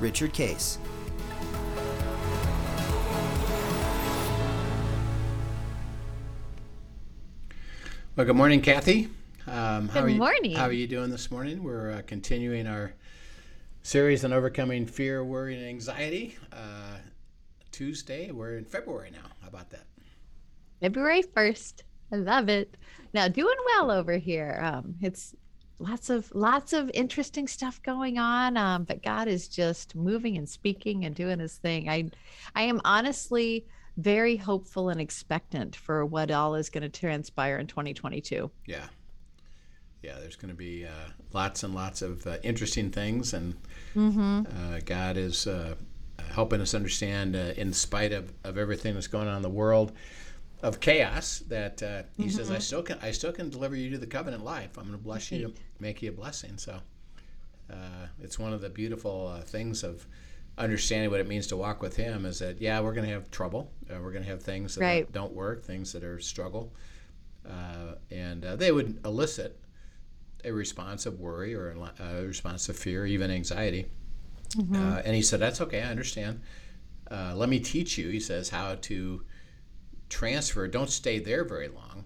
Richard Case. Well, good morning, Kathy. Um, good you, morning. How are you doing this morning? We're uh, continuing our series on overcoming fear, worry, and anxiety. Uh, Tuesday, we're in February now. How about that? February 1st. I love it. Now, doing well over here. Um, it's lots of lots of interesting stuff going on um, but god is just moving and speaking and doing his thing. I i am honestly very hopeful and expectant for what all is going to transpire in 2022 yeah. Yeah there's going to be uh, lots and lots of uh, interesting things and mm-hmm. uh, god is uh, helping us understand uh, in spite of, of everything that's going on in the world of chaos that uh, he mm-hmm. says I still can I still can deliver you to the covenant life. I'm going to bless you, make you a blessing. So uh, it's one of the beautiful uh, things of understanding what it means to walk with Him is that yeah we're going to have trouble, uh, we're going to have things that right. don't work, things that are struggle, uh, and uh, they would elicit a response of worry or a response of fear, even anxiety. Mm-hmm. and he said that's okay, I understand. let me teach you, he says, how to transfer, don't stay there very long.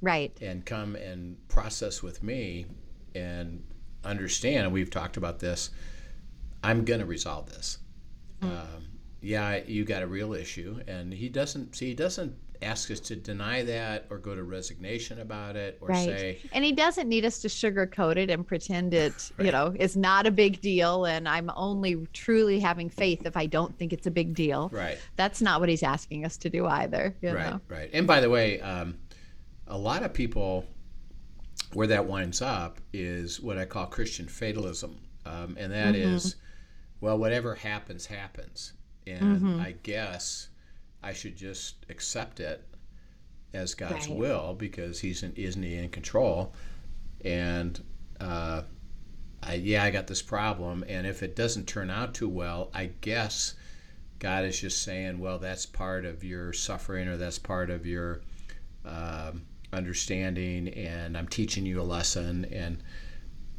Right. And come and process with me and understand, and we've talked about this, I'm going to resolve this. Mm. Um, yeah, you got a real issue. And he doesn't, see, he doesn't ask us to deny that or go to resignation about it or right. say and he doesn't need us to sugarcoat it and pretend it right. you know is not a big deal and i'm only truly having faith if i don't think it's a big deal right that's not what he's asking us to do either right know? right and by the way um, a lot of people where that winds up is what i call christian fatalism um, and that mm-hmm. is, well whatever happens happens and mm-hmm. i guess I should just accept it as God's right. will because He's in, isn't He in control? And uh, I, yeah, I got this problem, and if it doesn't turn out too well, I guess God is just saying, well, that's part of your suffering, or that's part of your uh, understanding, and I'm teaching you a lesson. And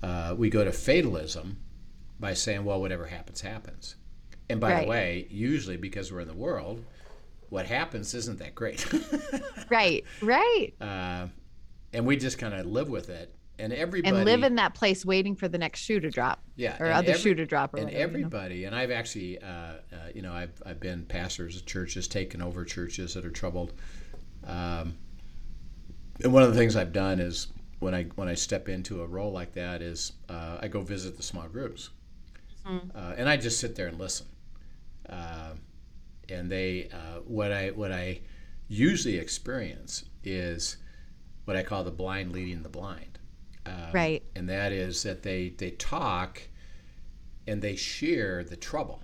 uh, we go to fatalism by saying, well, whatever happens, happens. And by right. the way, usually because we're in the world, what happens isn't that great. right, right. Uh, and we just kind of live with it. And everybody and live in that place waiting for the next shoe to drop, yeah, or other every, shoe to drop, and whatever, everybody. You know? And I've actually, uh, uh, you know, I've I've been pastors of churches, taken over churches that are troubled. Um, and one of the things I've done is when I when I step into a role like that is uh, I go visit the small groups, mm-hmm. Uh, and I just sit there and listen. And they uh, what I what I usually experience is what I call the blind leading the blind. Um, right. And that is that they they talk and they share the trouble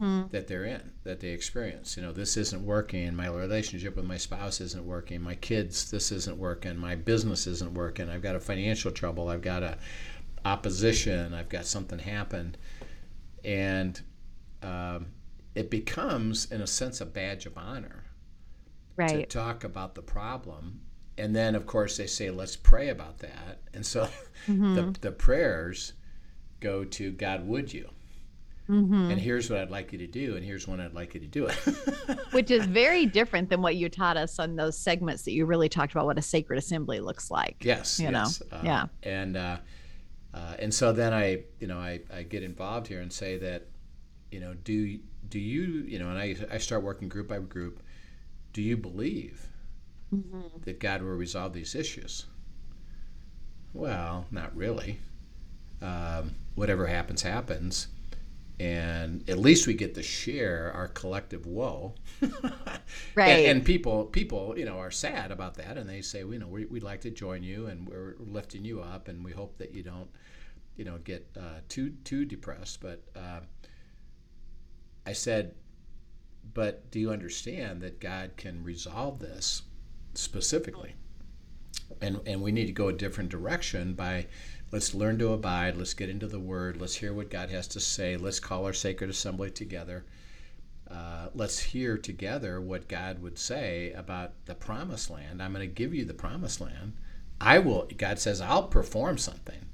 mm-hmm. that they're in, that they experience. You know, this isn't working. My relationship with my spouse isn't working. My kids, this isn't working. My business isn't working. I've got a financial trouble. I've got a opposition. I've got something happened, and it becomes, in a sense, a badge of honor right. to talk about the problem. And then, of course, they say, let's pray about that. And so mm-hmm. the, the prayers go to God, would you? Mm-hmm. And here's what I'd like you to do, and here's when I'd like you to do it. Which is very different than what you taught us on those segments that you really talked about what a sacred assembly looks like. Yes, you yes. know, uh, yeah. And uh, uh, and so then I, you know, I, I get involved here and say that, you know, do do you, you know, and I, I start working group by group, do you believe mm-hmm. that God will resolve these issues? Well, not really. Um, whatever happens, happens. And at least we get to share our collective woe. right. And, and, people, people, you know, are sad about that, and they say, well, you know, we, would like to join you, and we're lifting you up, and we hope that you don't, you know, get uh, too too depressed. But uh, I said, but do you understand that God can resolve this specifically? And, and we need to go a different direction by let's learn to abide, let's get into the Word, let's hear what God has to say, let's call our sacred assembly together. Uh, let's hear together what God would say about the promised land. I'm going to give you the promised land. I will, God says, I'll perform something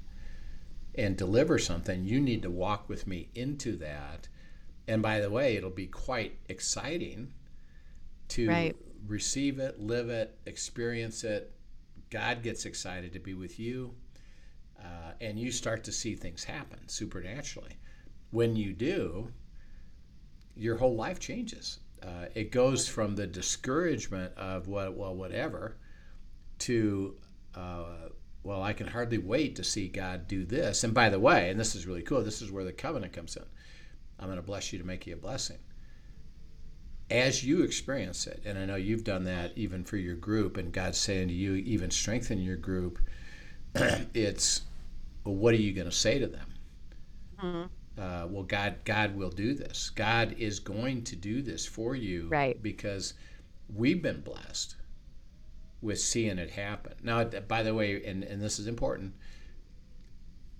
and deliver something. You need to walk with me into that. And by the way, it'll be quite exciting to right. receive it, live it, experience it. God gets excited to be with you. Uh, and you start to see things happen supernaturally. When you do, your whole life changes. Uh, it goes from the discouragement of what, well, whatever, to uh, well, I can hardly wait to see God do this. And by the way, and this is really cool. This is where the covenant comes in. I'm going to bless you to make you a blessing. As you experience it, and I know you've done that even for your group, and God's saying to you, even strengthen your group. it's, well, what are you going to say to them? Mm-hmm uh, well, God, God will do this. God is going to do this for you, right? Because we've been blessed with seeing it happen. Now, by the way, and, and this is important,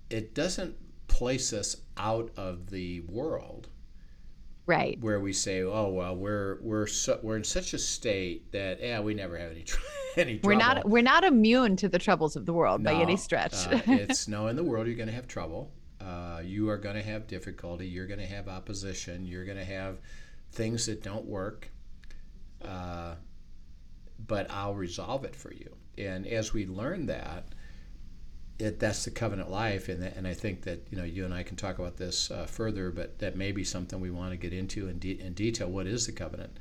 it doesn't place us out of the world, right? Where we say, "Oh well, we're we're so, we're in such a state that yeah, we never have any tr- any trouble." We're not we're not immune to the troubles of the world no, by any stretch. uh, it's no, in the world you're going to have trouble. Uh, you are going to have difficulty. You're going to have opposition. You're going to have things that don't work. Uh, but I'll resolve it for you. And as we learn that, it, that's the covenant life, and, and I think that you know you and I can talk about this uh, further, but that may be something we want to get into in, de- in detail. What is the covenant?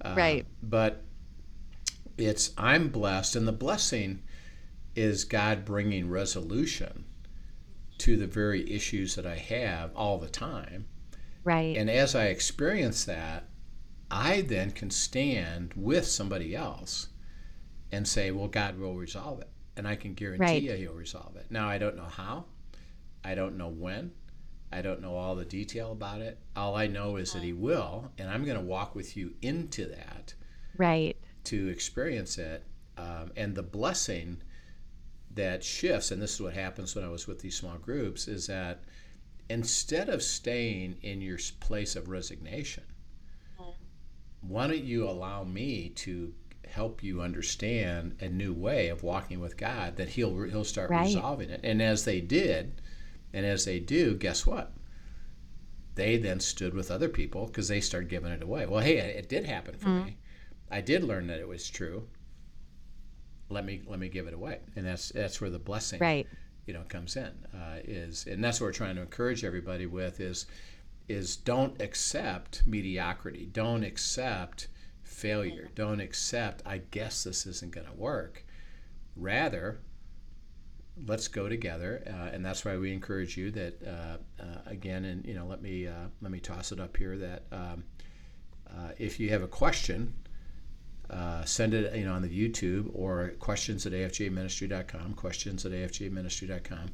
Uh, right. But it's I'm blessed, and the blessing is God bringing resolution to the very issues that I have all the time. Right. And as I experience that, I then can stand with somebody else and say, well, God will resolve it. And I can guarantee right. you he'll resolve it. Now, I don't know how, I don't know when, I don't know all the detail about it. All I know is that he will, and I'm going to walk with you into that. Right. To experience it. Um, and the blessing that shifts, and this is what happens when I was with these small groups, is that instead of staying in your place of resignation, why don't you allow me to help you understand a new way of walking with God that he'll he'll start right. resolving it. And as they did, and as they do, guess what? They then stood with other people because they started giving it away. Well, hey, it did happen for mm-hmm. me. I did learn that it was true let me let me give it away and that's that's where the blessing right you know comes in uh, is and that's what we're trying to encourage everybody with is is don't accept mediocrity don't accept failure mm-hmm. don't accept i guess this isn't going to work rather let's go together uh, and that's why we encourage you that uh, uh again and you know let me uh, let me toss it up here that um, uh, if you have a question uh, send it you know on the YouTube or questions at afjministry.com, questions at afjministry.com.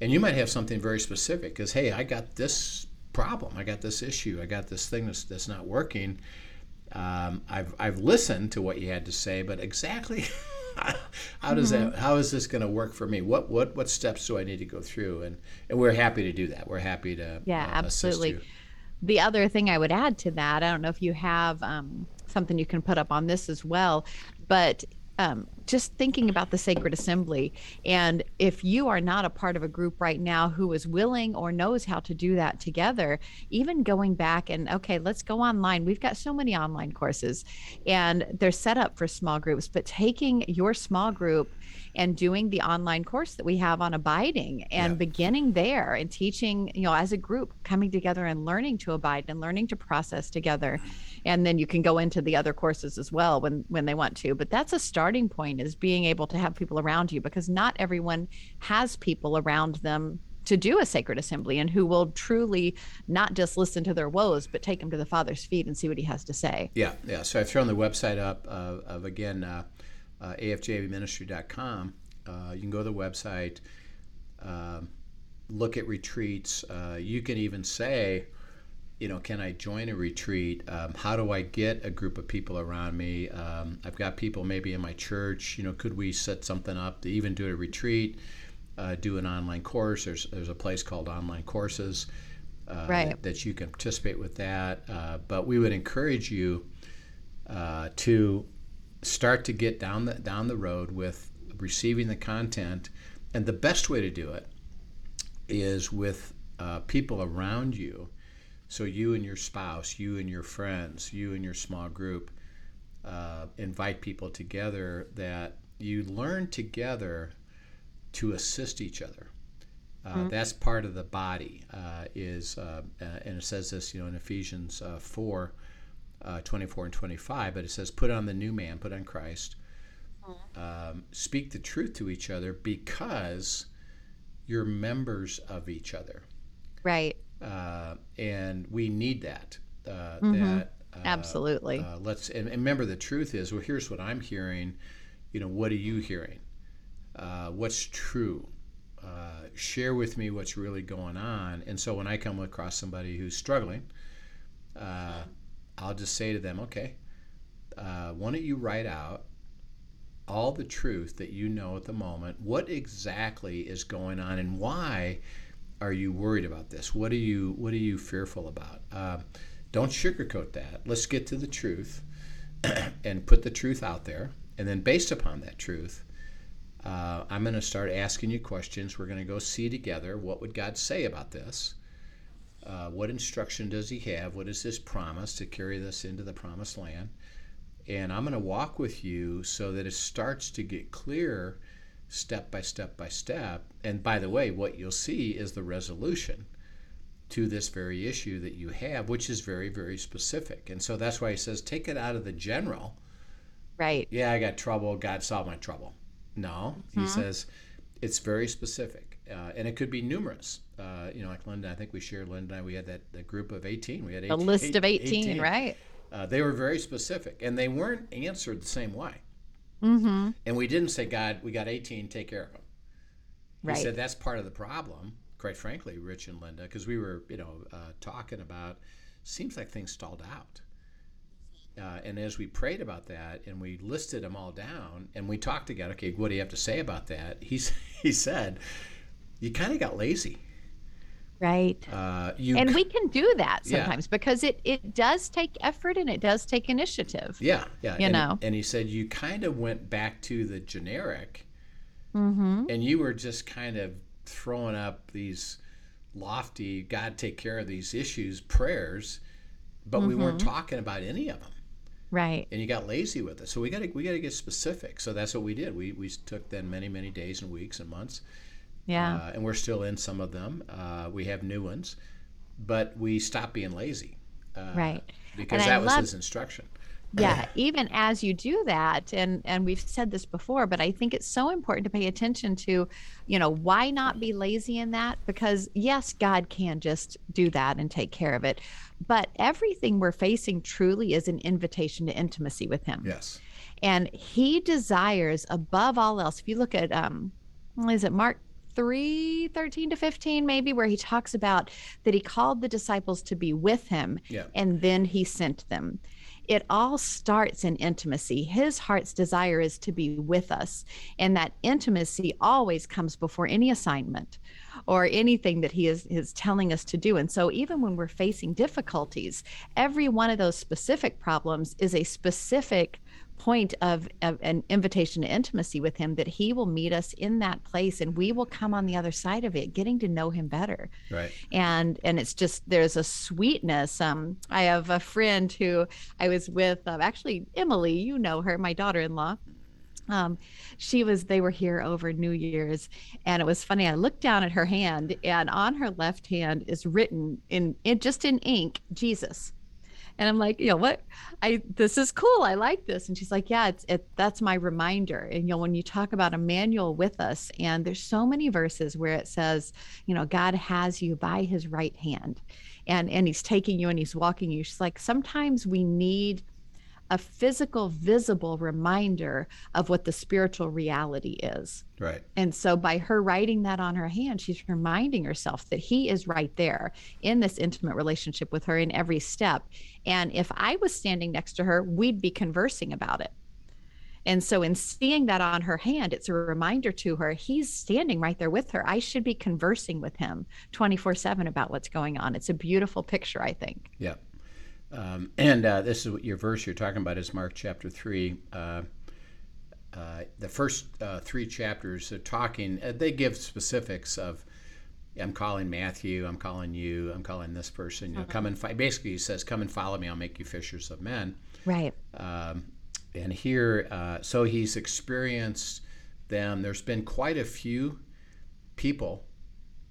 And you might have something very specific because, hey, I got this problem, I got this issue, I got this thing that's, that's not working. Um, I've, I've listened to what you had to say, but exactly how does mm-hmm. that how is this going to work for me? What what what steps do I need to go through? And and we're happy to do that. We're happy to yeah, uh, absolutely. The other thing I would add to that, I don't know if you have um, something you can put up on this as well. But um, just thinking about the sacred assembly and if you are not a part of a group right now who is willing or knows how to do that together even going back and okay let's go online we've got so many online courses and they're set up for small groups but taking your small group and doing the online course that we have on abiding and yeah. beginning there and teaching, you know, as a group coming together and learning to abide and learning to process together. And then you can go into the other courses as well when when they want to. But that's a starting point is being able to have people around you because not everyone has people around them to do a sacred assembly and who will truly not just listen to their woes but take them to the father's feet and see what he has to say yeah yeah so i've thrown the website up uh, of again uh, uh. Uh, you can go to the website, uh, look at retreats. Uh, you can even say, you know, can I join a retreat? Um, how do I get a group of people around me? Um, I've got people maybe in my church. You know, could we set something up to even do a retreat, uh, do an online course? There's there's a place called Online Courses. Uh, right. that, that, you can participate with that. Uh, but we would encourage you uh, to start to get down the down the road with receiving the content, and the best way to do it is with uh, people around you so you and your spouse, you and your friends, you and your small group uh, invite people together that you learn together to assist each other. Uh, mm-hmm. That's part of the body. Uh, is uh, uh, and it says this, you know, in Ephesians uh, 4, 24 and 25. But it says, "Put on the new man, put on Christ. Mm-hmm. Um, speak the truth to each other, because you're members of each other." Right uh, and we need that. Uh, mm-hmm. That uh, absolutely. Uh, let's and, and, remember the truth is well. Here's what I'm hearing. You know, what are you hearing? Uh, what's true? share with me what's really going on. And so when I come across somebody who's struggling, I'll just say to them, okay, why don't you write out all the truth that you know at the moment? What exactly is going on, and why? Are you worried about this? What are you What are you fearful about? Uh, don't sugarcoat that. Let's get to the truth and put the truth out there. And then, based upon that truth, uh, I'm going to start asking you questions. We're going to go see together what would God say about this. Uh, what instruction does He have? What is His promise to carry this into the promised land? And I'm going to walk with you so that it starts to get clear step by step by step. And by the way, what you'll see is the resolution to this very issue that you have, which is very, very specific. And so that's why he says, take it out of the general. Right. Yeah, I got trouble. God solved my trouble. No, mm-hmm. he says it's very specific. Uh, and it could be numerous. Uh, you know, like Linda, I think we shared, Linda and I, we had that, that group of 18. We had 18, a list eight, of 18, 18. right? Uh, they were very specific and they weren't answered the same way. Mm-hmm. And we didn't say, God, we got 18, take care of them. He right. said that's part of the problem, quite frankly, Rich and Linda, because we were, you know, uh, talking about, seems like things stalled out. Uh, and as we prayed about that and we listed them all down and we talked together, okay, what do you have to say about that? He's, he said, you kind of got lazy. Right. Uh, you and we can do that sometimes yeah. because it, it does take effort and it does take initiative. Yeah, yeah. You and, know. And he said you kind of went back to the generic, mm-hmm. and you were just kind of throwing up these lofty God take care of these issues prayers, but mm-hmm. we weren't mm-hmm. talking about any of them. Right. And you got lazy with it. So we got to we got to get specific. So that's what we did. We we took then many many days and weeks and months yeah. Uh, and we're still in some of them. Uh, we have new ones, but we stopped being lazy. Uh, right. Because and that I was love, his instruction. yeah, even as you do that, and and we've said this before, but I think it's so important to pay attention to, you know, why not be lazy in that? Because yes, God can just do that and take care of it, but everything we're facing truly is an invitation to intimacy with Him. Yes. And He desires above all else. If you look at um, is it Mark 3 13 to 15 maybe where he talks about that he called the disciples to be with him yeah. and then he sent them. It all starts in intimacy. His heart's desire is to be with us and that intimacy always comes before any assignment or anything that he is is telling us to do. And so even when we're facing difficulties every one of those specific problems is a specific point of, of, an invitation to intimacy with him that he will meet us in that place and we will come on the other side of it getting to know him better. Right. And and it's just there's a sweetness um i have a friend who i was with um, actually emily you know her my daughter-in-law. Um, she was they were here over new year's and it was funny i looked down at her hand and on her left hand is written in, in just in ink jesus and I'm like, you know what? I this is cool. I like this. And she's like, yeah, it's it that's my reminder. And you know, when you talk about Emmanuel with us, and there's so many verses where it says, you know, God has you by his right hand and and he's taking you and he's walking you. She's like, sometimes we need a physical, visible reminder of what the spiritual reality is. Right. And so by her writing that on her hand, she's reminding herself that he is right there in this intimate relationship with her in every step. And if I was standing next to her, we'd be conversing about it. And so, in seeing that on her hand, it's a reminder to her he's standing right there with her. I should be conversing with him 24 7 about what's going on. It's a beautiful picture, I think. Yeah. Um, and uh, this is what your verse you're talking about is Mark chapter 3. Uh, uh, the first uh, three chapters are talking, uh, they give specifics of, I'm calling Matthew, I'm calling you, I'm calling this person. You know, come and fi-. basically he says, "Come and follow me. I'll make you fishers of men." Right. Um, and here, uh, so he's experienced them. There's been quite a few people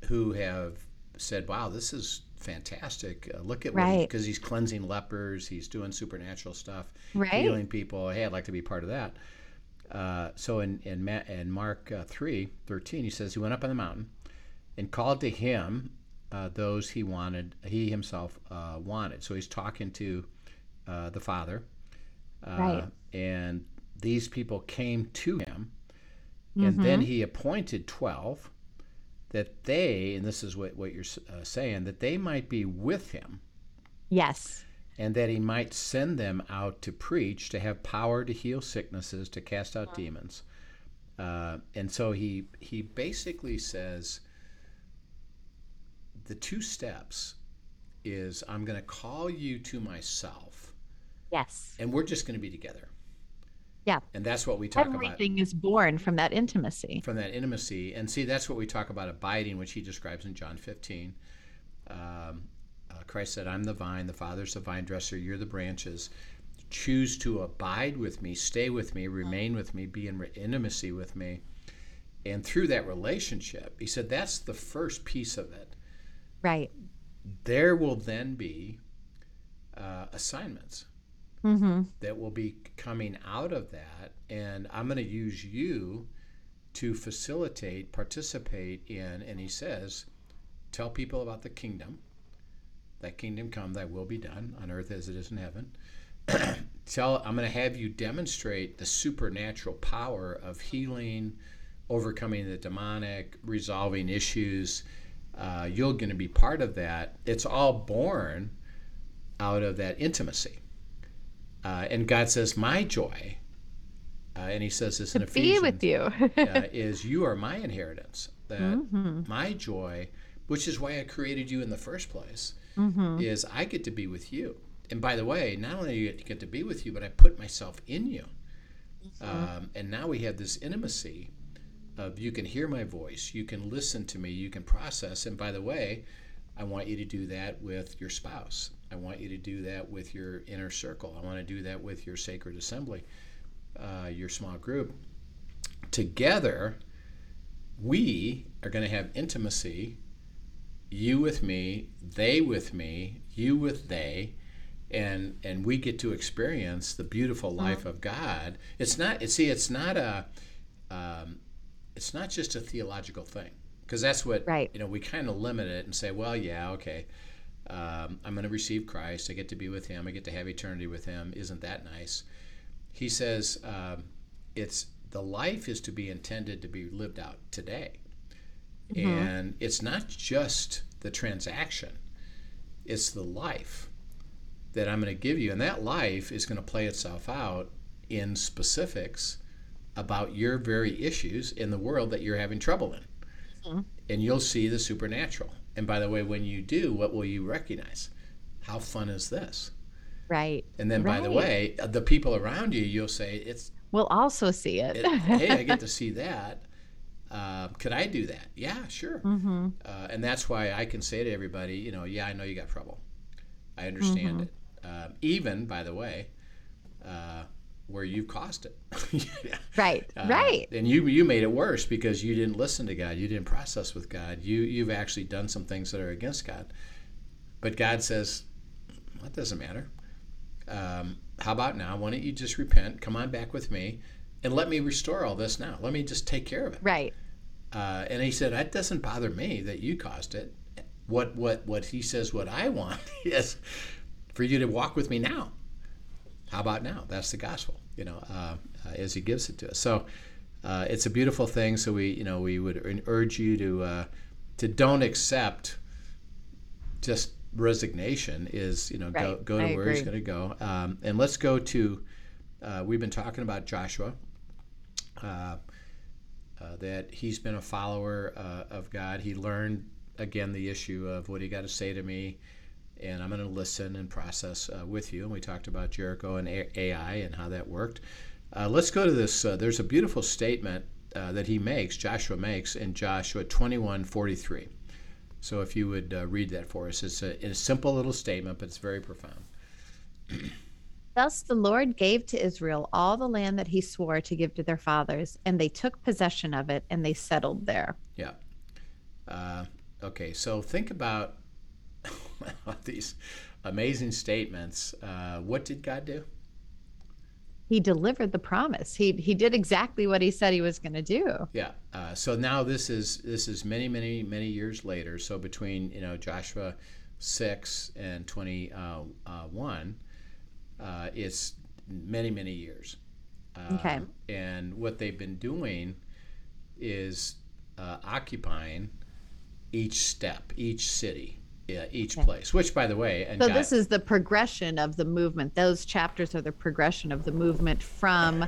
who have said, "Wow, this is fantastic! Uh, look at what Right. because he's cleansing lepers, he's doing supernatural stuff, Right. healing people. Hey, I'd like to be part of that." Uh, so in in, Ma- in Mark uh, three thirteen, he says he went up on the mountain and called to him uh, those he wanted, he himself uh, wanted. So he's talking to uh, the Father, uh, Right. and these people came to him, and then he appointed twelve that they, and this is what what you're uh, saying, that they might be with him Yes. and that he might send them out to preach, to have power to heal sicknesses, to cast out demons. Uh, and so he he basically says the two steps is I'm going to call you to myself, Yes. and we're just going to be together. Yeah. And that's what we talk about Everything is born from that intimacy. from that intimacy. And see, that's what we talk about abiding, which he describes in John 15. Um, uh, Christ said, I'm the vine, the Father's the vine dresser, you're the branches. Choose to abide with me, stay with me, remain with me, be in re- intimacy with me. And through that relationship, he said, that's the first piece of it. Right. There will then be uh, assignments Mm-hmm. that will be coming out of that. And I'm going to use you to facilitate, participate in, and he says, tell people about the kingdom. Thy kingdom come, thy will be done on earth as it is in heaven. tell I'm going to have you demonstrate the supernatural power of healing, overcoming the demonic, resolving issues. Uh, you're going to be part of that. It's all born out of that intimacy. Uh, and God says, My joy, uh, and He says this in To be with you. uh, is you are my inheritance. That Mm-hmm. my joy, which is why I created you in the first place, Mm-hmm. is I get to be with you. And by the way, not only do you get to, get to be with you, but I put myself in you. Mm-hmm. Um, and now we have this intimacy of you can hear my voice, you can listen to me, you can process. And by the way, I want you to do that with your spouse. I want you to do that with your inner circle. I want to do that with your sacred assembly, uh, your small group. Together, we are going to have intimacy you with me, they with me, you with they, and and we get to experience the beautiful life of God. It's not. It see, it's not a. Um, it's not just a theological thing, because that's what Right. you know. We kind of limit it and say, well, yeah, okay. Um, I'm going to receive Christ. I get to be with Him. I get to have eternity with Him. Isn't that nice? He says um, it's the life is to be intended to be lived out today. And it's not just the transaction, it's the life that I'm going to give you. And that life is going to play itself out in specifics about your very issues in the world that you're having trouble in. And you'll see the supernatural. And by the way, when you do, what will you recognize? How fun is this? right. And then, by the way, uh, the people around you, you'll say, "It's We'll also see it. it, hey, I get to see that. Uh, could I do that? Yeah, sure. mm-hmm. Uh, and that's why I can say to everybody, you know, yeah, I know you got trouble. I understand it. Um, even, by the way, uh, where you've caused it. Yeah. Right. Uh, right. And you you made it worse because you didn't listen to God. You didn't process with God. You you've actually done some things that are against God. But God says, that doesn't matter. Um, how about now? Why don't you just repent? Come on back with me, and let me restore all this now. Let me just take care of it. Right. Uh, and he said, that doesn't bother me that you caused it. What what what he says, what I want is for you to walk with me now. How about now? That's the gospel, you know, uh, uh, as He gives it to us. So uh, it's a beautiful thing. So we, you know, we would urge you to uh, to don't accept just resignation. Is you know Right. go go I to where He's going to go. Um, and let's go to. Uh, we've been talking about Joshua. Uh, uh, that he's been a follower uh, of God. He learned again the issue of what he got to say to me, and I'm going to listen and process uh, with you. And we talked about Jericho and A- Ai and how that worked. Uh, let's go to this. Uh, there's a beautiful statement uh, that he makes, Joshua makes in Joshua 21:43. So if you would uh, read that for us, it's a, it's a simple little statement, but it's very profound. Thus the Lord gave to Israel all the land that he swore to give to their fathers, and they took possession of it and they settled there. Yeah. Uh, okay, so think about these amazing statements. Uh, what did God do? He delivered the promise. He he did exactly what he said he was going to do. Yeah. Uh, so now this is this is many many many years later. So between you know Joshua six and twenty one, uh, it's many many years. Uh, Okay. And what they've been doing is uh, occupying each step, each city, yeah, each place. Which, by the way, and So this is the progression of the movement. Those chapters are the progression of the movement from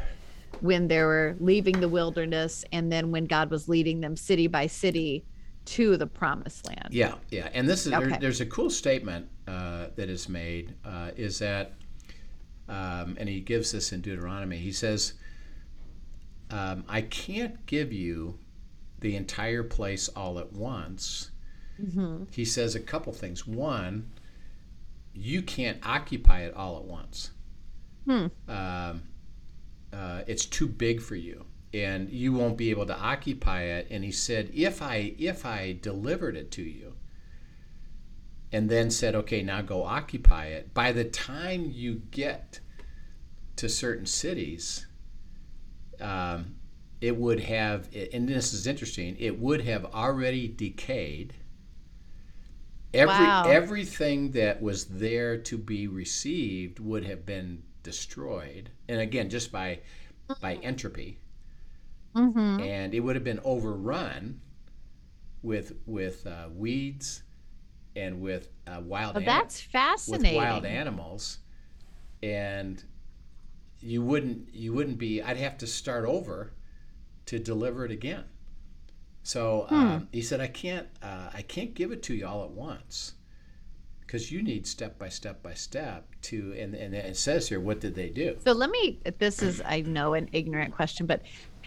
when they were leaving the wilderness and then when God was leading them city by city to the promised land. Yeah, yeah, and this is there, there's a cool statement uh, that is made uh, is that, um, and he gives this in Deuteronomy. He says, um, "I can't give you the entire place all at once." He says a couple things. One, you can't occupy it all at once. Hmm. Um, uh, it's too big for you and you won't be able to occupy it and he said if i if i delivered it to you and then said okay now go occupy it by the time you get to certain cities um, it would have and this is interesting it would have already decayed Every, Wow. everything that was there to be received would have been destroyed. And again just by by entropy. Mm-hmm. and it would have been overrun with with uh, weeds and with uh, wild Well, ani- that's with wild animals. And you wouldn't you wouldn't be I'd have to start over to deliver it again so Hmm. um, he said I can't uh, I can't give it to you all at once because you need step by step by step to and, and it says here what did they do So let me this is I know an ignorant question, but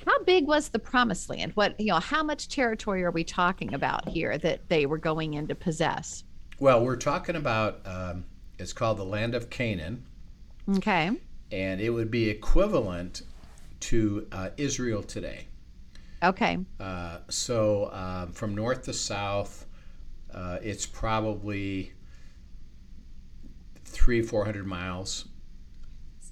how big was the promised land? What you know, how much territory are we talking about here that they were going in to possess? well we're talking about um, it's called the land of Canaan Okay. and it would be equivalent to uh, Israel today Okay. Uh, so um, from north to south, uh, it's probably three, four hundred miles.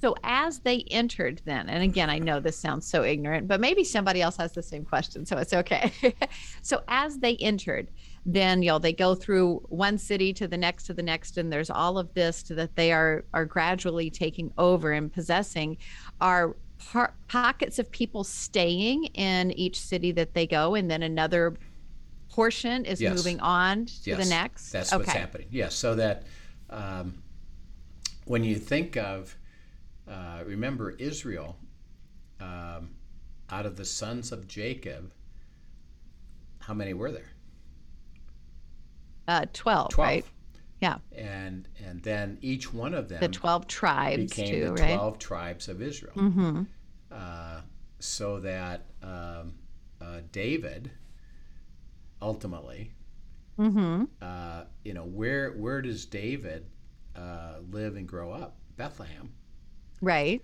So as they entered then, and again, I know this sounds so ignorant, but maybe somebody else has the same question, so it's okay. so as they entered, then you know they go through one city to the next to the next, and there's all of this that they are are gradually taking over and possessing. Are par- pockets of people staying in each city that they go, and then another portion is Yes. moving on to the next. That's okay. what's happening. Yes, so that um, when you think of, uh, remember Israel, um, out of the sons of Jacob, how many were there? Uh, 12, Twelve. right? Yeah, And and then each one of them the 12 tribes became too, the right? twelve tribes of Israel. Mm-hmm. uh, so that um, uh, David ultimately, Mm-hmm. uh, you know, where where does David uh, live and grow up? Bethlehem. Right.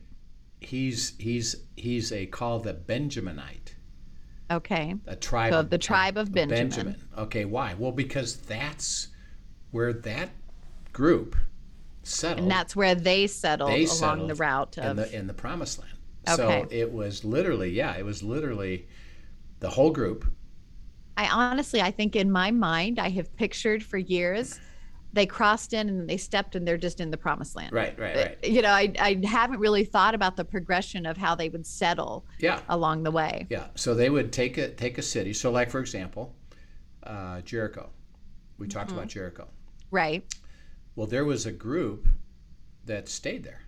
He's he's he's a called the Benjaminite, Okay. a tribe So of the tribe of Benjamin. Okay, why? Well, because that's where that group settled. And that's where they settled they along the route in the in the promised land. Okay. So it was literally, yeah, it was literally the whole group I honestly, I think in my mind, I have pictured for years they crossed in and they stepped and they're just in the promised land. Right, right, Uh, right. You know, I I haven't really thought about the progression of how they would settle Yeah, along the way. yeah. So they would take a take a city. So, like for example, uh, Jericho. We talked about Jericho. Right. Well, there was a group that stayed there,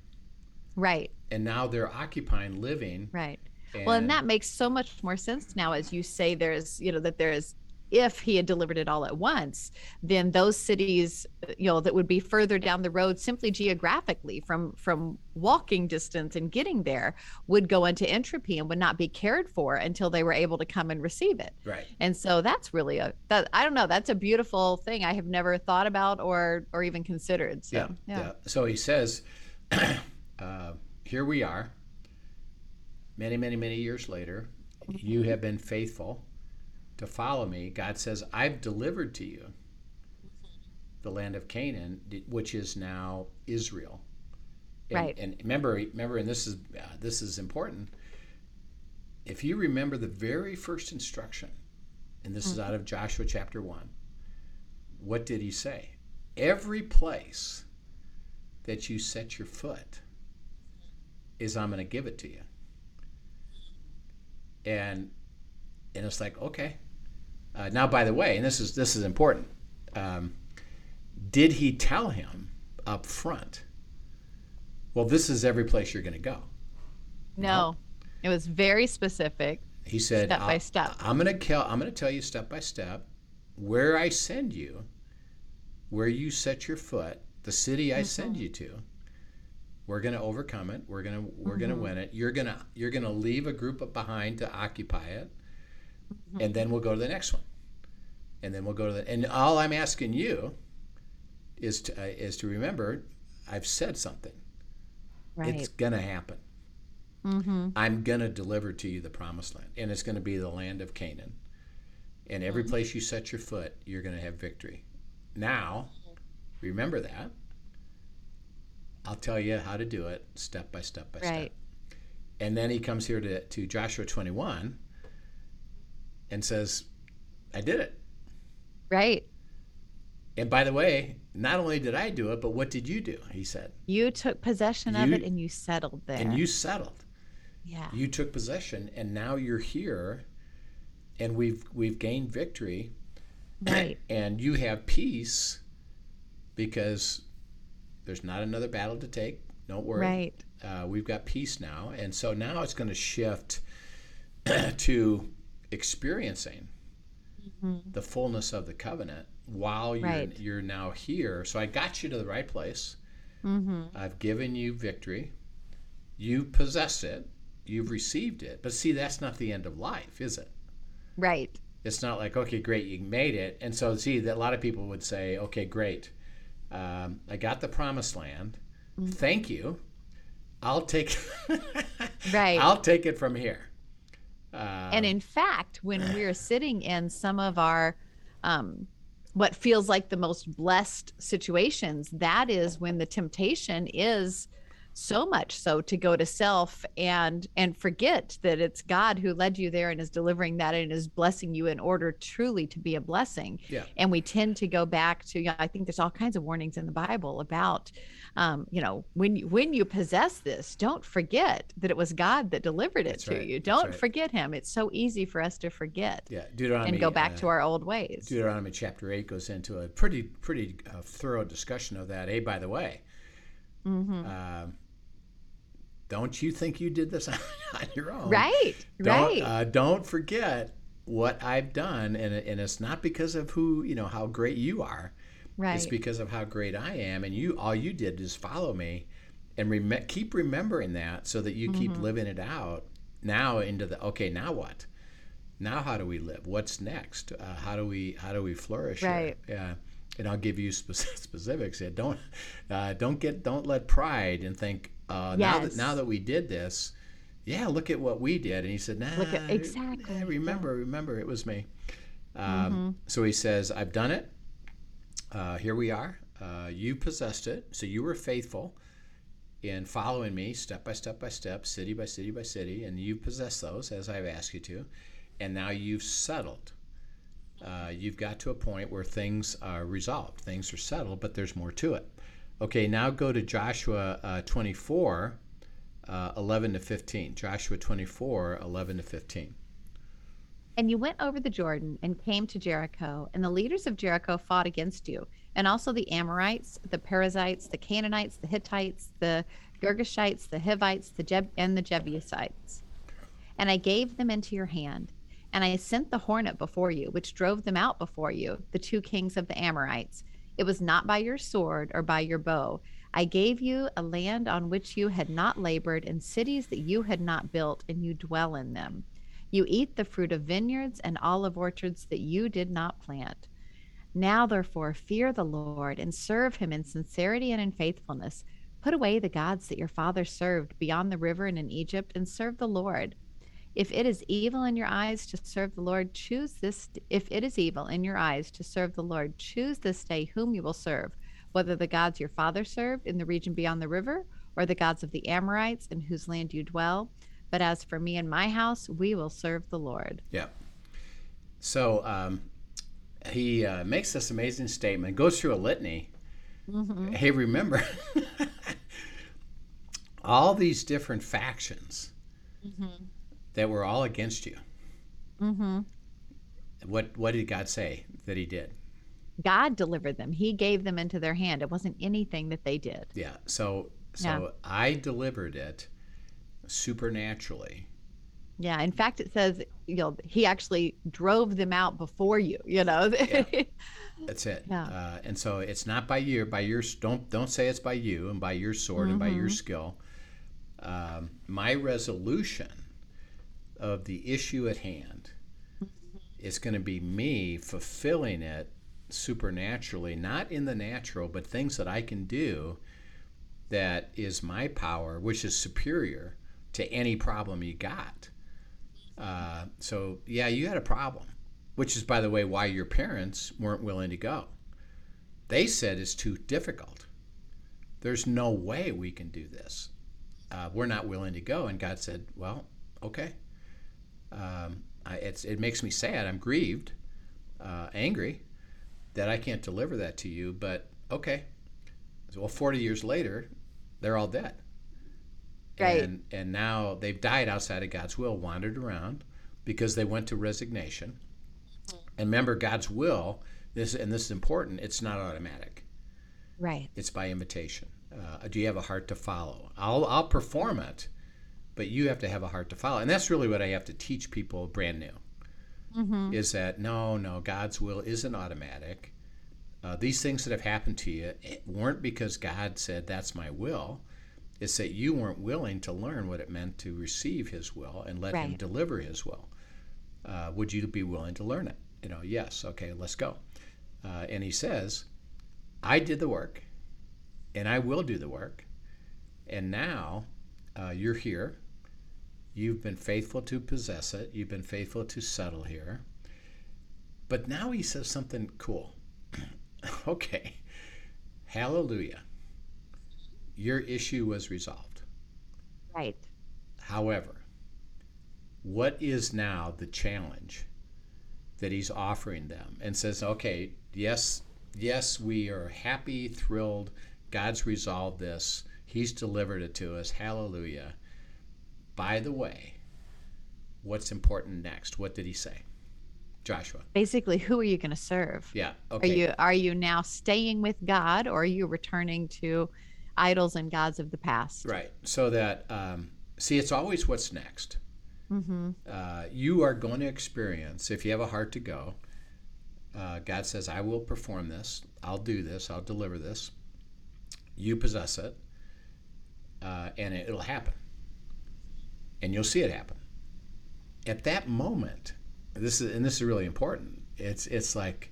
Right. and now they're occupying, living. Right. well, and and- that makes so much more sense now as you say there's, you know, that there's if he had delivered it all at once, then those cities, you know, that would be further down the road simply geographically from from walking distance and getting there would go into entropy and would not be cared for until they were able to come and receive it. Right. And so that's really a that I don't know, that's a beautiful thing I have never thought about or or even considered. So yeah, yeah. So he says, uh, "Here we are. Many, many, many years later, you have been faithful to follow me." God says, "I've delivered to you the land of Canaan, which is now Israel." And, Right. And remember, remember, and this is uh, this is important. If you remember the very first instruction, and this is out of Joshua chapter one, what did he say? Every place that you set your foot is I'm going to give it to you. And and it's like okay. Uh, now, by the way, and this is this is important. Um, did he tell him up front? Well, this is every place you're going to go. No. It was very specific. He said, Step by "I'll- step. I'm going to tell I'm going to tell you step by step where I send you, where you set your foot, the city I send Mm-hmm. you to. We're going to overcome it. We're going to we're going Mm-hmm. to win it. You're going to you're going to leave a group up behind to occupy it, Mm-hmm. and then we'll go to the next one, and then we'll go to the. And all I'm asking you is to uh, is to remember, I've said something. Right. It's going to happen. mm-hmm. I'm going to deliver to you the promised land, and it's going to be the land of Canaan. And every place you set your foot, you're going to have victory. Now, remember that. I'll tell you how to do it step by step by step. Right. And then he comes here to, to Joshua 21 and says, I did it. Right. And by the way, not only did I do it, but what did you do? He said. You took possession of it and you settled there. And you settled. yeah. you took possession and now you're here and we've we've gained victory right. and you have peace because there's not another battle to take don't worry Right. uh, we've got peace now and so now it's going to shift to experiencing the fullness of the covenant while you're Right. you're now here so i got you to the right place Mm-hmm. I've given you victory. You possess it. You've received it. But see, that's not the end of life, is it? Right. It's not like, okay, great, you made it. And so, see, that a lot of people would say, okay, great. Um, I got the promised land. Thank you. I'll take Right. I'll take it from here. Uh, and in fact, when we're sitting in some of our um, what feels like the most blessed situations, that is when the temptation is so much so to go to self and and forget that it's God who led you there and is delivering that and is blessing you in order truly to be a blessing. Yeah. And we tend to go back to you know, I think there's all kinds of warnings in the Bible about um, you know, when you when you possess this, don't forget that it was God that delivered it That's to right, you. Don't right. forget him. It's so easy for us to forget yeah, Deuteronomy and go back uh, to our old ways. Deuteronomy chapter 8 goes into a pretty pretty uh, thorough discussion of that. Hey, by the way, hmm um, don't you think you did this on your own? Right. Don't, right. Uh, don't forget what I've done, and, and it's not because of who you know how great you are. right. It's because of how great I am, and you all you did is follow me, and rem- keep remembering that so that you keep Mm-hmm. living it out now into the okay. Now what? Now how do we live? What's next? Uh, how do we how do we flourish? here? Right. Yeah. And I'll give you specifics. Don't uh, don't get don't let pride and think uh, now that now that we did this, yeah, look at what we did. And he said, Nah, Look at- exactly, nah, yeah. remember, remember, it was me. Um, Mm-hmm. So he says, I've done it. Uh, here we are. Uh, you possessed it, so you were faithful in following me step by step by step, city by city by city, and you possess those as I've asked you to. And now you've settled uh, you've got to a point where things are resolved, things are settled, but there's more to it. Okay, now go to Joshua uh, 24, uh, 11 to 15. Joshua 24, 11 to 15. And you went over the Jordan and came to Jericho, and the leaders of Jericho fought against you, and also the Amorites, the Perizzites, the Canaanites, the Hittites, the Girgashites, the Hivites, the Jeb- and the Jebusites. And I gave them into your hand. And I sent the hornet before you, which drove them out before you, the two kings of the Amorites. It was not by your sword or by your bow. I gave you a land on which you had not labored, and cities that you had not built, and you dwell in them. You eat the fruit of vineyards and olive orchards that you did not plant. Now, therefore, fear the Lord and serve him in sincerity and in faithfulness. Put away the gods that your father served beyond the river and in Egypt, and serve the Lord. If it is evil in your eyes to serve the Lord, choose this. If it is evil in your eyes to serve the Lord, choose this day whom you will serve, whether the gods your father served in the region beyond the river, or the gods of the Amorites in whose land you dwell. But as for me and my house, we will serve the Lord. Yeah. So um, he uh, makes this amazing statement, goes through a litany. Mm-hmm. Hey, remember all these different factions. Mm-hmm that were all against you. Mm-hmm. What What did God say that He did? God delivered them. He gave them into their hand. It wasn't anything that they did. Yeah. So so yeah. I delivered it supernaturally. Yeah. In fact, it says you know He actually drove them out before you. You know. yeah. That's it. Yeah. Uh, and so it's not by you, by your don't don't say it's by you and by your sword mm-hmm. and by your mm-hmm. skill. Um, my resolution of the issue at hand. It's going to be me fulfilling it supernaturally, not in the natural, but things that I can do that is my power, which is superior to any problem you got. Uh, so, yeah, you had a problem, which is, by the way, why your parents weren't willing to go. They said it's too difficult. There's no way we can do this. Uh, we're not willing to go. And God said, well, okay um, I, it makes me sad. I'm grieved, uh, angry that I can't deliver that to you. But okay, well, 40 years later, they're all dead. Right. And, and now they've died outside of God's will, wandered around because they went to resignation. And remember, God's will, this and this is important. It's not automatic. Right. It's by invitation. Uh, do you have a heart to follow? I'll I'll perform it but you have to have a heart to follow. And that's really what I have to teach people brand new mm-hmm. is that no, no, God's will isn't automatic. Uh, these things that have happened to you weren't because God said, that's my will. It's that you weren't willing to learn what it meant to receive His will and let right. Him deliver His will. Uh, would you be willing to learn it? You know, yes, okay, let's go. Uh, and He says, I did the work, and I will do the work. And now uh, you're here. You've been faithful to possess it. You've been faithful to settle here. But now he says something cool. okay. Hallelujah. Your issue was resolved. Right. However, what is now the challenge that he's offering them and says, okay, yes, yes, we are happy, thrilled. God's resolved this. He's delivered it to us. Hallelujah. By the way, what's important next? What did he say? Joshua. Basically, who are you going to serve? Yeah. Okay. Are you are you now staying with God, or are you returning to idols and gods of the past? Right. So that um, see, it's always what's next. Mm-hmm. Uh, you are going to experience if you have a heart to go. Uh, God says, "I will perform this. I'll do this. I'll deliver this. You possess it, uh, and it, it'll happen." And you'll see it happen. At that moment, this is and this is really important. It's it's like,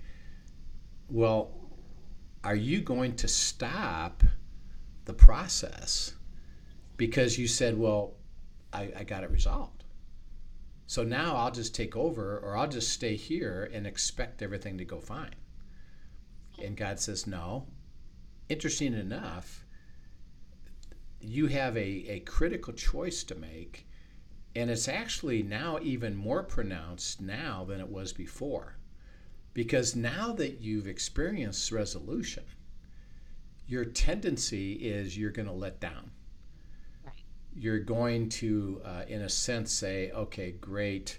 well, are you going to stop the process because you said, well, I, I got it resolved. So now I'll just take over or I'll just stay here and expect everything to go fine. And God says, no. Interesting enough, you have a, a critical choice to make and it's actually now even more pronounced now than it was before. Because now that you've experienced resolution, your tendency is you're going to let down. Right. You're going to, uh, in a sense, say, okay, great.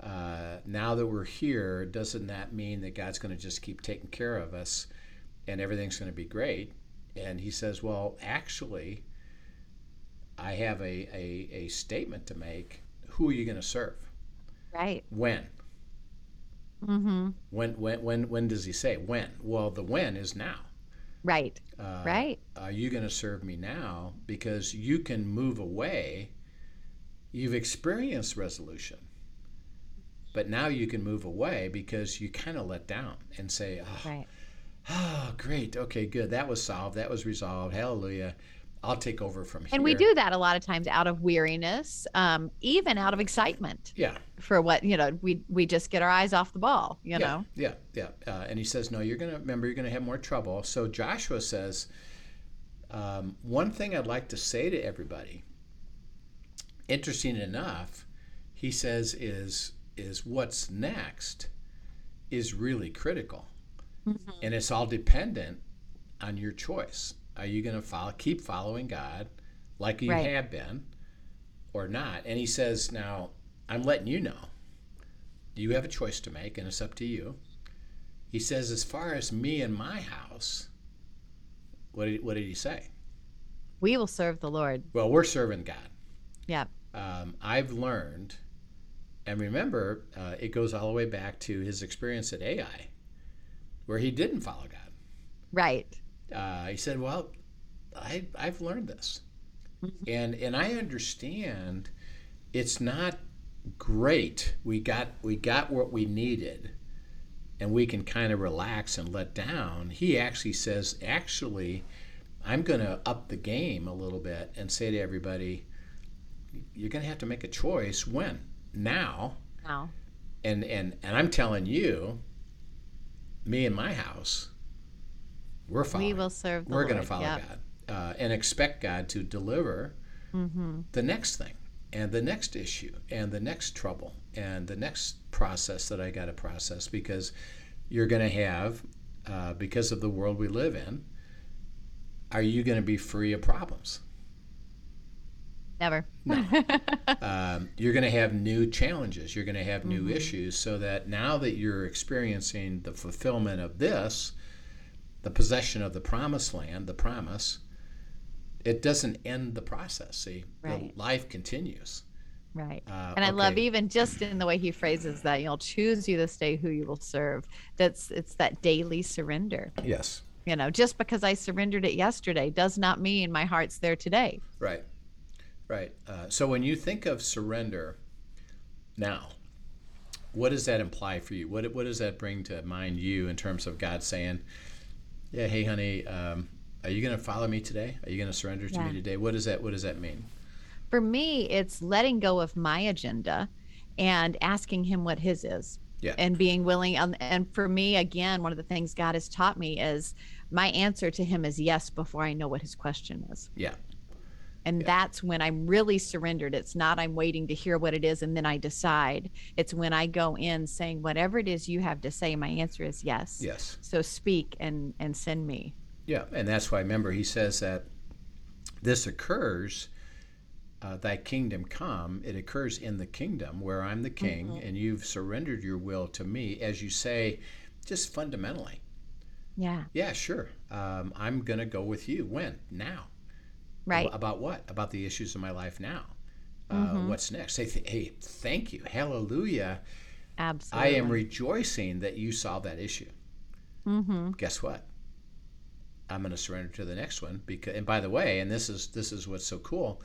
Uh, now that we're here, doesn't that mean that God's going to just keep taking care of us and everything's going to be great? And he says, well, actually, I have a, a, a statement to make. Who are you going to serve? Right. When? Mm-hmm. When, when, when, when does he say? When? Well, the when is now. Right. Uh, right. Are you going to serve me now? Because you can move away. You've experienced resolution. But now you can move away because you kind of let down and say, oh, Right. oh, great. Okay, good. That was solved. That was resolved. Hallelujah. I'll take over from here. And we do that a lot of times out of weariness, um, even out of excitement Yeah. for what you know. We we just get our eyes off the ball, you yeah, know. Yeah, yeah. Uh, and he says, no, you're going to remember, you're going to have more trouble. So Joshua says, um, one thing I'd like to say to everybody, interesting enough, he says is is what's next is really critical, and it's all dependent on your choice. Are you going to follow, keep following God like you Right. have been, or not? And he says, now I'm letting you know you have a choice to make, and it's up to you. He says, as far as me and my house, what did, what did he say? We will serve the Lord. Well, we're serving God. Yeah. Um, I've learned, and remember, uh, it goes all the way back to his experience at Ai, where he didn't follow God. Right. Uh, he said, "Well, I, I've learned this, and and I understand it's not great. We got we got what we needed, and we can kind of relax and let down." He actually says, "Actually, I'm going to up the game a little bit and say to everybody, you're going to have to make a choice when now." Now. and and and I'm telling you, me and my house, we're following. We will serve the we're going to follow Yep. God uh, and expect God to deliver Mm-hmm. the next thing and the next issue and the next trouble and the next process that I got to process because you're going to have uh, because of the world we live in. Are you going to be free of problems? Never. No. um, you're going to have new challenges. You're going to have new Mhm. issues. So that now that you're experiencing the fulfillment of this, the possession of the promised land, the promise, it doesn't end the process. See, Right. the life continues. Right. Uh, And I love even just in the way he phrases that, you'll choose you this day who you will serve. That's it's that daily surrender. Yes. You know, just because I surrendered it yesterday does not mean my heart's there today. Right. Right. Uh, so when you think of surrender now, what does that imply for you? What, what does that bring to mind you in terms of God saying, yeah, hey, honey, um, are you going to follow me today? Are you going to surrender to Yeah. me today? What does that What does that mean? For me, it's letting go of my agenda and asking him what his is. Yeah. And being willing and, and for me again, one of the things God has taught me is my answer to him is yes before I know what his question is. Yeah. And Yeah. that's when I'm really surrendered. It's not I'm waiting to hear what it is and then I decide. It's when I go in saying whatever it is you have to say, my answer is yes. Yes. So speak and and send me. Yeah. And that's why, remember, he says that this occurs. Uh, thy kingdom come, it occurs in the kingdom where I'm the king and you've surrendered your will to me, as you say, just fundamentally. Yeah. Yeah, sure. Um, I'm going to go with you. When? Now. Right. About what? About the issues of my life now. Uh, Mhm. What's next? Say, th- hey, thank you. Hallelujah. Absolutely. I am rejoicing that you solved that issue. mm-hmm. Guess what? I'm going to surrender to the next one because and by the way, and this is this is what's so cool.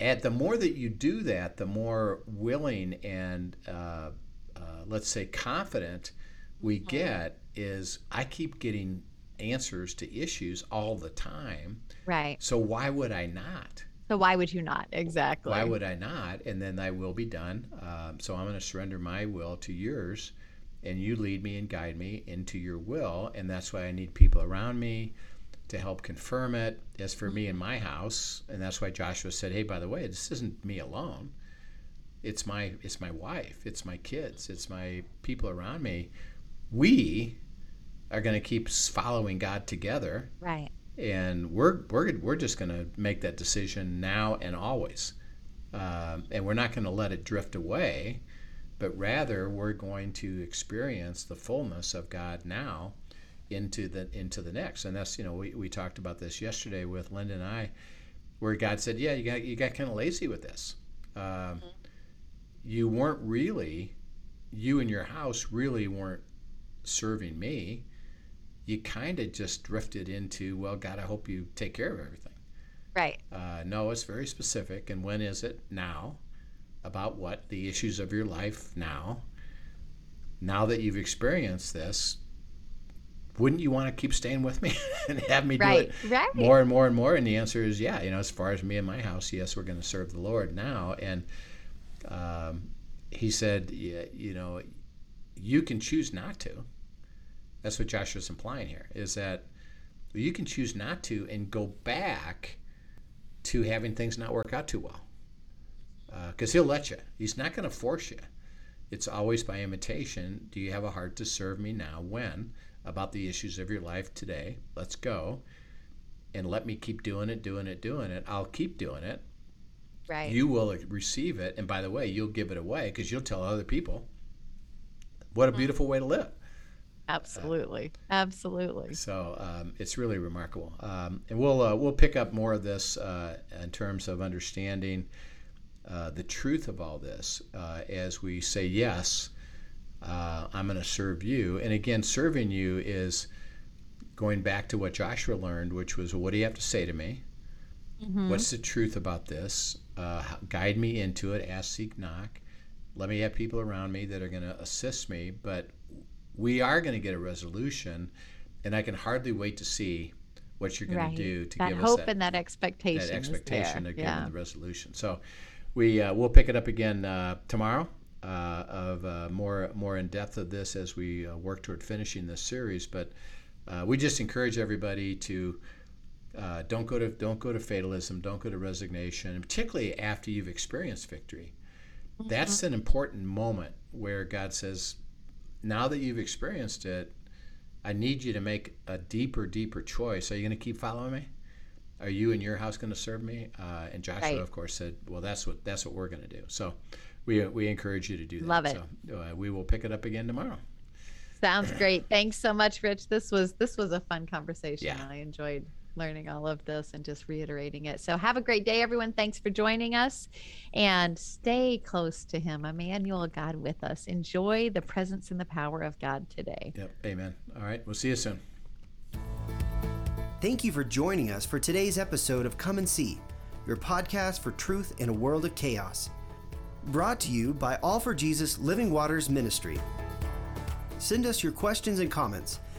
At the more that you do that, the more willing and uh, uh, let's say confident we get is I keep getting answers to issues all the time. Right. So why would I not? So why would you not? Exactly. Why would I not? And then thy will be done. Um, so I'm going to surrender my will to yours, and you lead me and guide me into your will. And that's why I need people around me to help confirm it. As for me and my house, and that's why Joshua said, hey, by the way, this isn't me alone. it's my it's my wife, it's my kids, it's my people around me. We are going to keep following God together. Right. And we're we're we're just going to make that decision now and always. Um, and we're not going to let it drift away, but rather we're going to experience the fullness of God now into the into the next. And that's you know we, we talked about this yesterday with Linda and I, where God said, yeah, you got you got kind of lazy with this. Um, mm-hmm. You weren't really, you and your house really weren't serving me. You kind of just drifted into, well, God, I hope you take care of everything. Right. Uh, no, it's very specific. And when is it? Now. About what? The issues of your life now. Now that you've experienced this, wouldn't you want to keep staying with me and have me do it right. more and more and more? And the answer is yeah. You know, as far as me and my house, yes, we're going to serve the Lord now. And um, he said, yeah, you know, you can choose not to. That's what Joshua's implying here is that you can choose not to and go back to having things not work out too well. Because uh, he'll let you. He's not going to force you. It's always by invitation. Do you have a heart to serve me now? When? About the issues of your life today. Let's go. And let me keep doing it, doing it, doing it. I'll keep doing it. Right. You will receive it. And by the way, you'll give it away because you'll tell other people. What a beautiful way to live. Absolutely, uh, absolutely. So um, it's really remarkable, um, and we'll uh, we'll pick up more of this uh, in terms of understanding uh, the truth of all this uh, as we say yes. Uh, I'm going to serve you, and again, serving you is going back to what Joshua learned, which was, what do you have to say to me? Mm-hmm. What's the truth about this? guide me into it. Ask, seek, knock. Let me have people around me that are going to assist me, but we are going to get a resolution, and I can hardly wait to see what you're going right. to do to that give hope us that, hope and that expectation. That expectation of yeah. the resolution. So we uh, we'll pick it up again uh, tomorrow. Uh, of uh, more more in depth of this as we uh, work toward finishing this series, but uh, we just encourage everybody to don't go to don't go to fatalism, don't go to resignation, and particularly after you've experienced victory. Mm-hmm. That's an important moment where God says, now that you've experienced it, I need you to make a deeper, deeper choice. Are you going to keep following me? Are you and your house going to serve me? Uh, and Joshua, right. of course, said, "Well, that's what that's what we're going to do." So, we we encourage you to do that. Love it. So, uh, we will pick it up again tomorrow. Sounds great. Thanks so much, Rich. This was this was a fun conversation. Yeah. I enjoyed learning all of this and just reiterating it. So have a great day, everyone. Thanks for joining us and stay close to Him, Emmanuel, God with us. Enjoy the presence and the power of God today. Yep. Amen. All right. We'll see you soon. Thank you for joining us for today's episode of Come and See, your podcast for truth in a world of chaos. Brought to you by All for Jesus Living Waters Ministry. Send us your questions and comments